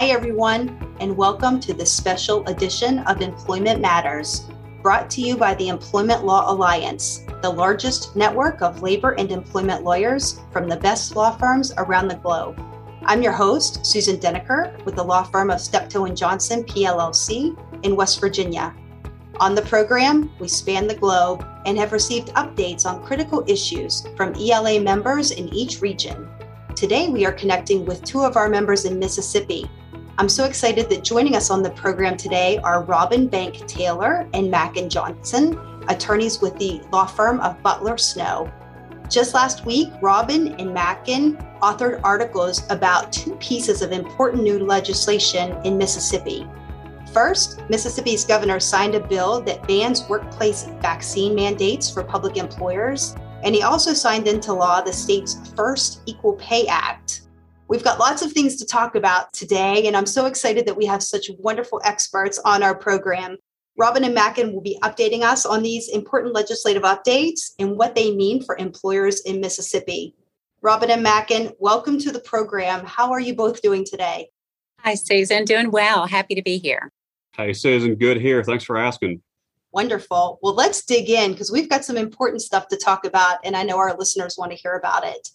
Hi, everyone, and welcome to this special edition of Employment Matters, brought to you by the Employment Law Alliance, the largest network of labor and employment lawyers from the best law firms around the globe. I'm your host, Susan Deniker, with the law firm of Steptoe and Johnson PLLC in West Virginia. On the program, we span the globe and have received updates on critical issues from ELA members in each region. Today, we are connecting with two of our members in Mississippi I'm so excited that joining us on the program today are Robin Banck Taylor and Mackin Johnson, attorneys with the law firm of Butler Snow. Just last week, Robin and Mackin authored articles about two pieces of important new legislation in Mississippi. First, Mississippi's governor signed a bill that bans workplace vaccine mandates for public employers, and he also signed into law the state's first Equal Pay Act, We've got lots of things to talk about today, and I'm so excited that we have such wonderful experts on our program. Robin and Mackin will be updating us on these important legislative updates and what they mean for employers in Mississippi. Robin and Mackin, welcome to the program. How are you both doing today? Hi, Susan. Doing well. Happy to be here. Hey, Susan. Good here. Thanks for asking. Wonderful. Well, let's dig in because we've got some important stuff to talk about, and I know our listeners want to hear about it.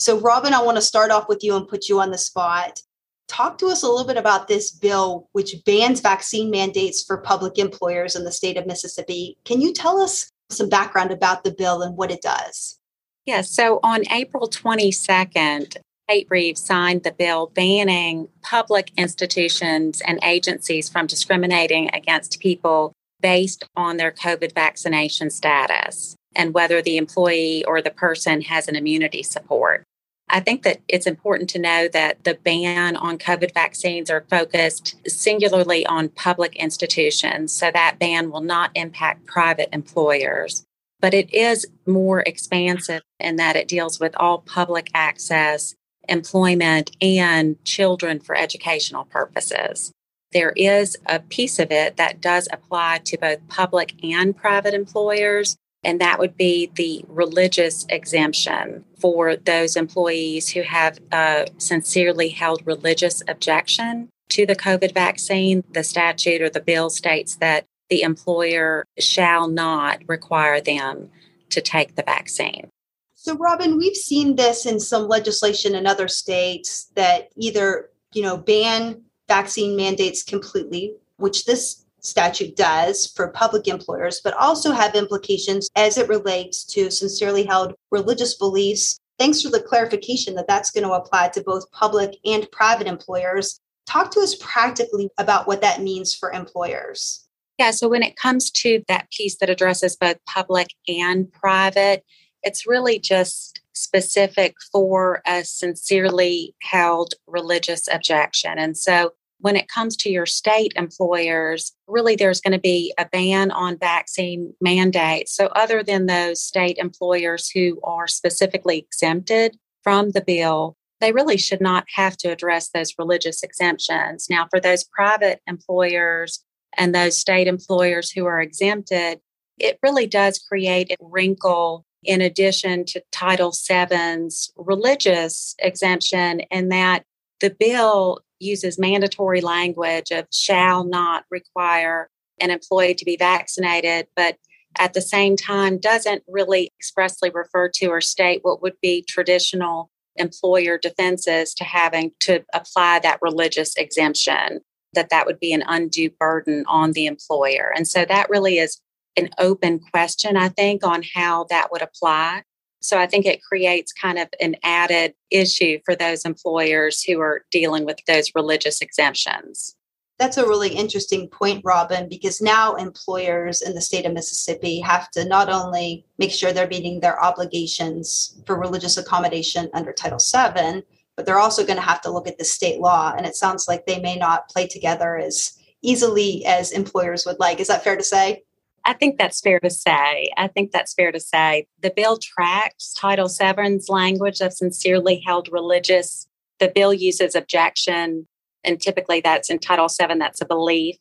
So, Robin, I want to start off with you and put you on the spot. Talk to us a little bit about this bill, which bans vaccine mandates for public employers in the state of Mississippi. Can you tell us some background about the bill and what it does? Yes. So, on April 22nd, Tate Reeves signed the bill banning public institutions and agencies from discriminating against people based on their COVID vaccination status and whether the employee or the person has an immunity support. I think that it's important to know that the ban on COVID vaccines are focused singularly on public institutions, so that ban will not impact private employers. But it is more expansive in that it deals with all public access, employment, and children for educational purposes. There is a piece of it that does apply to both public and private employers, and that would be the religious exemption for those employees who have a sincerely held religious objection to the COVID vaccine. The statute or the bill states that the employer shall not require them to take the vaccine. So, Robin, we've seen this in some legislation in other states that either, you know, ban vaccine mandates completely, which this statute does for public employers, but also have implications as it relates to sincerely held religious beliefs. Thanks for the clarification that that's going to apply to both public and private employers. Talk to us practically about what that means for employers. Yeah, so when it comes to that piece that addresses both public and private, it's really just specific for a sincerely held religious objection. And so when it comes to your state employers, really there's going to be a ban on vaccine mandates. So, other than those state employers who are specifically exempted from the bill, they really should not have to address those religious exemptions. Now, for those private employers and those state employers who are exempted, it really does create a wrinkle in addition to Title VII's religious exemption, in that the bill uses mandatory language of shall not require an employee to be vaccinated, but at the same time doesn't really expressly refer to or state what would be traditional employer defenses to having to apply that religious exemption that that would be an undue burden on the employer. And so that really is an open question i think on how that would apply so I think it creates kind of an added issue for those employers who are dealing with those religious exemptions. That's a really interesting point, Robin, because now employers in the state of Mississippi have to not only make sure they're meeting their obligations for religious accommodation under Title VII, but they're also going to have to look at the state law. And it sounds like they may not play together as easily as employers would like. Is that fair to say? I think that's fair to say. I think that's fair to say. The bill tracks Title VII's language of sincerely held religious. The bill uses objection, and typically that's in Title VII, that's a belief.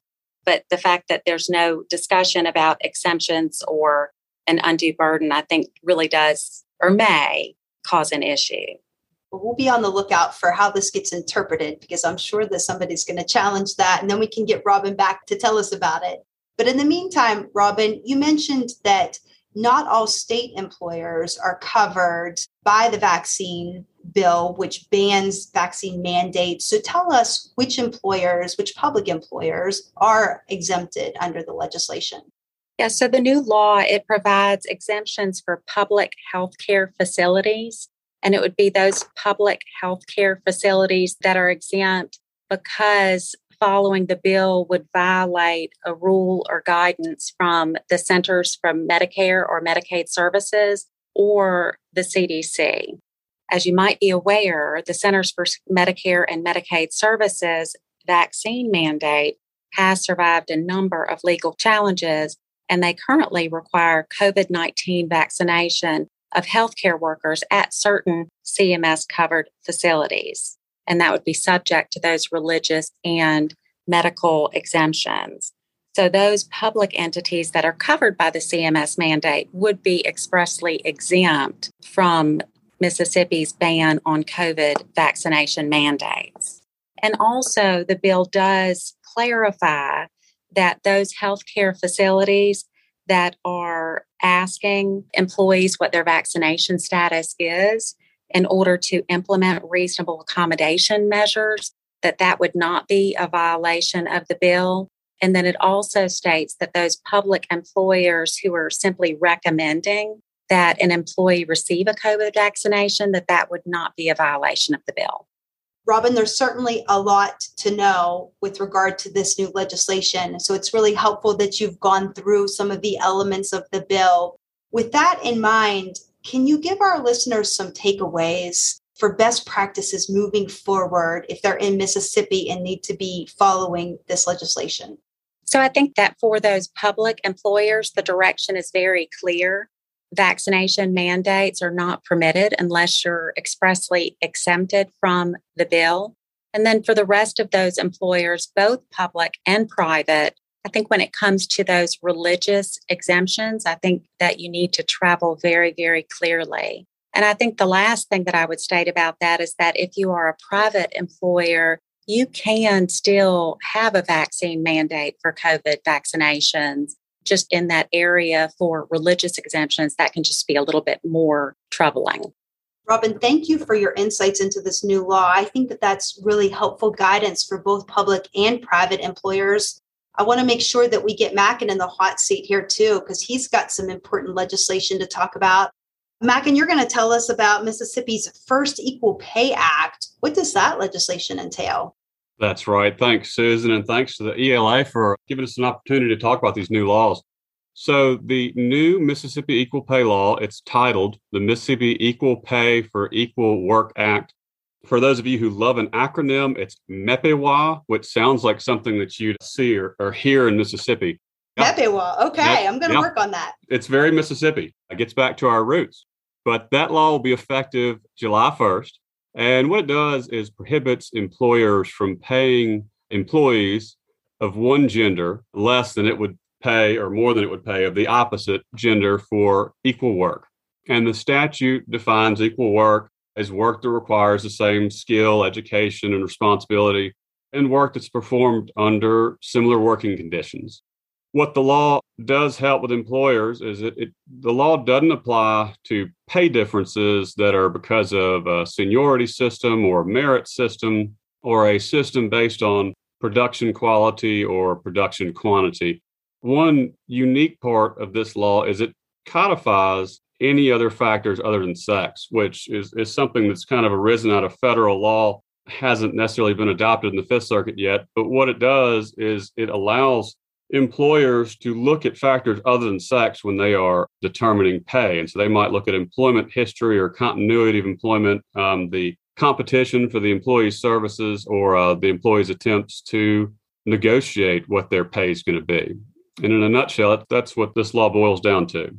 But the fact that there's no discussion about exemptions or an undue burden, I think really does or may cause an issue. We'll be on the lookout for how this gets interpreted because I'm sure that somebody's going to challenge that. And then we can get Robin back to tell us about it. But in the meantime, Robin, you mentioned that not all state employers are covered by the vaccine bill, which bans vaccine mandates. So tell us which employers, which public employers are exempted under the legislation. Yeah, so the new law it provides exemptions for public healthcare facilities and it would be those public healthcare facilities that are exempt because following the bill would violate a rule or guidance from the Centers for Medicare or Medicaid Services or the CDC. As you might be aware, the Centers for Medicare and Medicaid Services vaccine mandate has survived a number of legal challenges, and they currently require COVID 19 vaccination of healthcare workers at certain CMS covered facilities. And that would be subject to those religious and medical exemptions. So, those public entities that are covered by the CMS mandate would be expressly exempt from Mississippi's ban on COVID vaccination mandates. And also, the bill does clarify that those healthcare facilities that are asking employees what their vaccination status is in order to implement reasonable accommodation measures that that would not be a violation of the bill and then it also states that those public employers who are simply recommending that an employee receive a covid vaccination that that would not be a violation of the bill Robin, there's certainly a lot to know with regard to this new legislation. So it's really helpful that you've gone through some of the elements of the bill. With that in mind, can you give our listeners some takeaways for best practices moving forward if they're in Mississippi and need to be following this legislation? So I think that for those public employers, the direction is very clear vaccination mandates are not permitted unless you're expressly exempted from the bill. And then for the rest of those employers, both public and private, I think when it comes to those religious exemptions, I think that you need to travel very, very clearly. And I think the last thing that I would state about that is that if you are a private employer, you can still have a vaccine mandate for COVID vaccinations just in that area for religious exemptions, that can just be a little bit more troubling. Robin, thank you for your insights into this new law. I think that that's really helpful guidance for both public and private employers. I want to make sure that we get Mackin in the hot seat here too, because he's got some important legislation to talk about. Mackin, you're going to tell us about Mississippi's first Equal Pay Act. What does that legislation entail? That's right. Thanks, Susan, and thanks to the ELA for giving us an opportunity to talk about these new laws. So, the new Mississippi Equal Pay Law, it's titled the Mississippi Equal Pay for Equal Work Act. For those of you who love an acronym, it's MEPEWA, which sounds like something that you'd see or, or hear in Mississippi. MEPEWA. Okay, I'm going to work on that. It's very Mississippi. It gets back to our roots. But that law will be effective July 1st. And what it does is prohibits employers from paying employees of one gender less than it would pay or more than it would pay of the opposite gender for equal work. And the statute defines equal work as work that requires the same skill, education, and responsibility, and work that's performed under similar working conditions what the law does help with employers is it, it, the law doesn't apply to pay differences that are because of a seniority system or merit system or a system based on production quality or production quantity. One unique part of this law is it codifies any other factors other than sex, which is, is something that's kind of arisen out of federal law, hasn't necessarily been adopted in the Fifth Circuit yet. But what it does is it allows employers to look at factors other than sex when they are determining pay. And so they might look at employment history or continuity of employment, um, the competition for the employee's services, or uh, the employee's attempts to negotiate what their pay is going to be. And in a nutshell, that's what this law boils down to.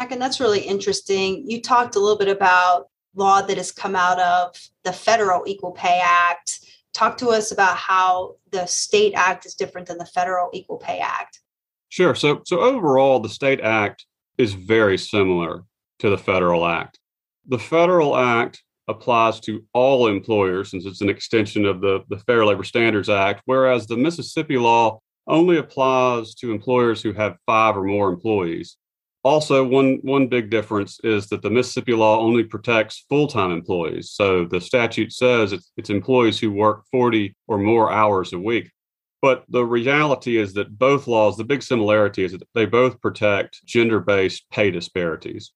And that's really interesting. You talked a little bit about law that has come out of the Federal Equal Pay Act talk to us about how the state act is different than the federal equal pay act sure so so overall the state act is very similar to the federal act the federal act applies to all employers since it's an extension of the, the Fair Labor Standards Act, whereas the Mississippi law only applies to employers who have five or more employees. Also, one, one big difference is that the Mississippi law only protects full time employees. So the statute says it's, it's employees who work 40 or more hours a week. But the reality is that both laws, the big similarity is that they both protect gender based pay disparities.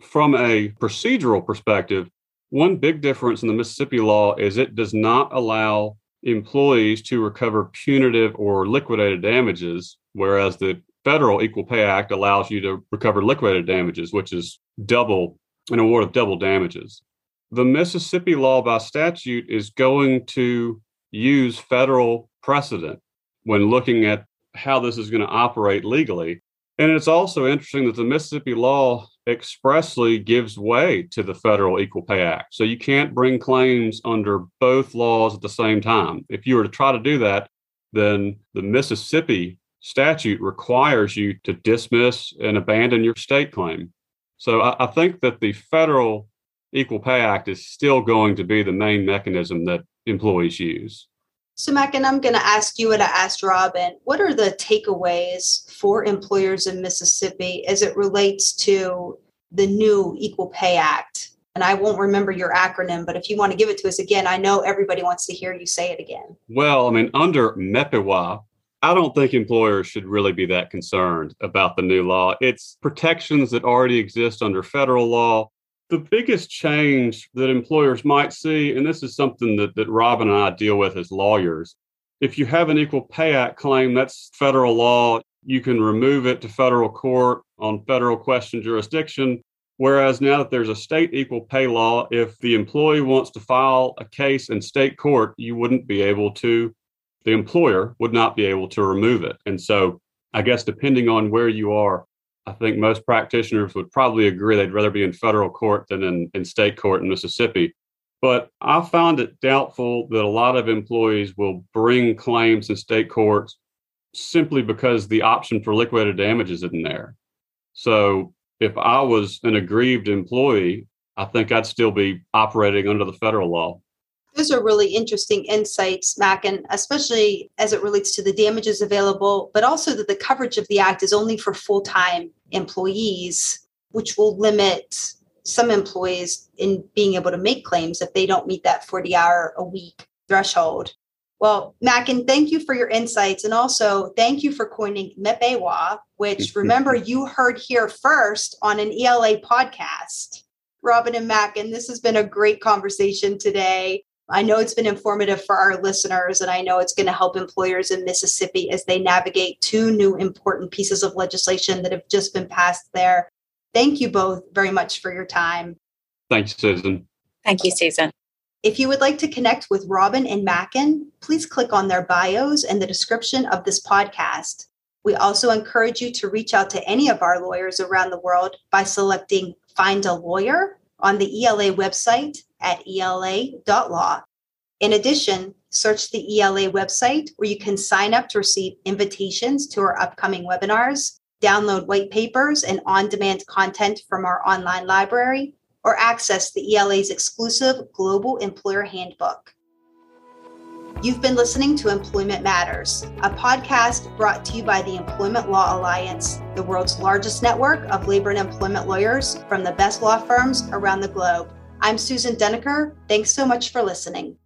From a procedural perspective, one big difference in the Mississippi law is it does not allow employees to recover punitive or liquidated damages, whereas the federal Equal Pay Act allows you to recover liquidated damages, which is double an award of double damages. The Mississippi law by statute is going to use federal precedent when looking at how this is going to operate legally. And it's also interesting that the Mississippi law expressly gives way to the federal Equal Pay Act. So you can't bring claims under both laws at the same time. If you were to try to do that, then the Mississippi statute requires you to dismiss and abandon your state claim. So I, I, think that the federal Equal Pay Act is still going to be the main mechanism that employees use. So, Mac, and I'm going to ask you what I asked Robin. What are the takeaways for employers in Mississippi as it relates to the new Equal Pay Act? And I won't remember your acronym, but if you want to give it to us again, I know everybody wants to hear you say it again. Well, I mean, under MEPEWA, I don't think employers should really be that concerned about the new law. It's protections that already exist under federal law. The biggest change that employers might see, and this is something that, that Robin and I deal with as lawyers, if you have an Equal Pay Act claim, that's federal law. You can remove it to federal court on federal question jurisdiction. Whereas now that there's a state equal pay law, if the employee wants to file a case in state court, you wouldn't be able to the employer would not be able to remove it. And so, I guess depending on where you are, I think most practitioners would probably agree they'd rather be in federal court than in, in state court in Mississippi. But I found it doubtful that a lot of employees will bring claims in state courts simply because the option for liquidated damages isn't there. So if I was an aggrieved employee, I think I'd still be operating under the federal law. Those are really interesting insights, Mac, and especially as it relates to the damages available, but also that the coverage of the act is only for full time employees, which will limit some employees in being able to make claims if they don't meet that 40 hour a week threshold. Well, Mackin, thank you for your insights. And also thank you for coining MEPEWA, which remember you heard here first on an ELA podcast. Robin and Mackin, this has been a great conversation today. I know it's been informative for our listeners, and I know it's going to help employers in Mississippi as they navigate two new important pieces of legislation that have just been passed there. Thank you both very much for your time. Thanks, Susan. Thank you, Susan. If you would like to connect with Robin and Mackin, please click on their bios in the description of this podcast. We also encourage you to reach out to any of our lawyers around the world by selecting Find a Lawyer on the ELA website at ela.law. In addition, search the ELA website where you can sign up to receive invitations to our upcoming webinars, download white papers and on demand content from our online library, or access the ELA's exclusive Global Employer Handbook. You've been listening to Employment Matters, a podcast brought to you by the Employment Law Alliance, the world's largest network of labor and employment lawyers from the best law firms around the globe. I'm Susan Deniker. Thanks so much for listening.